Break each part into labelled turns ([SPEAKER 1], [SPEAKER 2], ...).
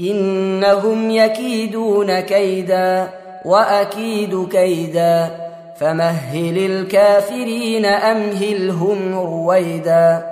[SPEAKER 1] إنهم يكيدون كيدا وأكيد كيدا فمهل الكافرين أمهلهم رويدا.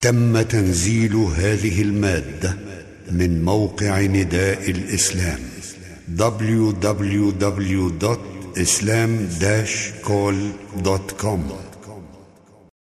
[SPEAKER 2] تم تنزيل هذه المادة من موقع نداء الإسلام www.islam-call.com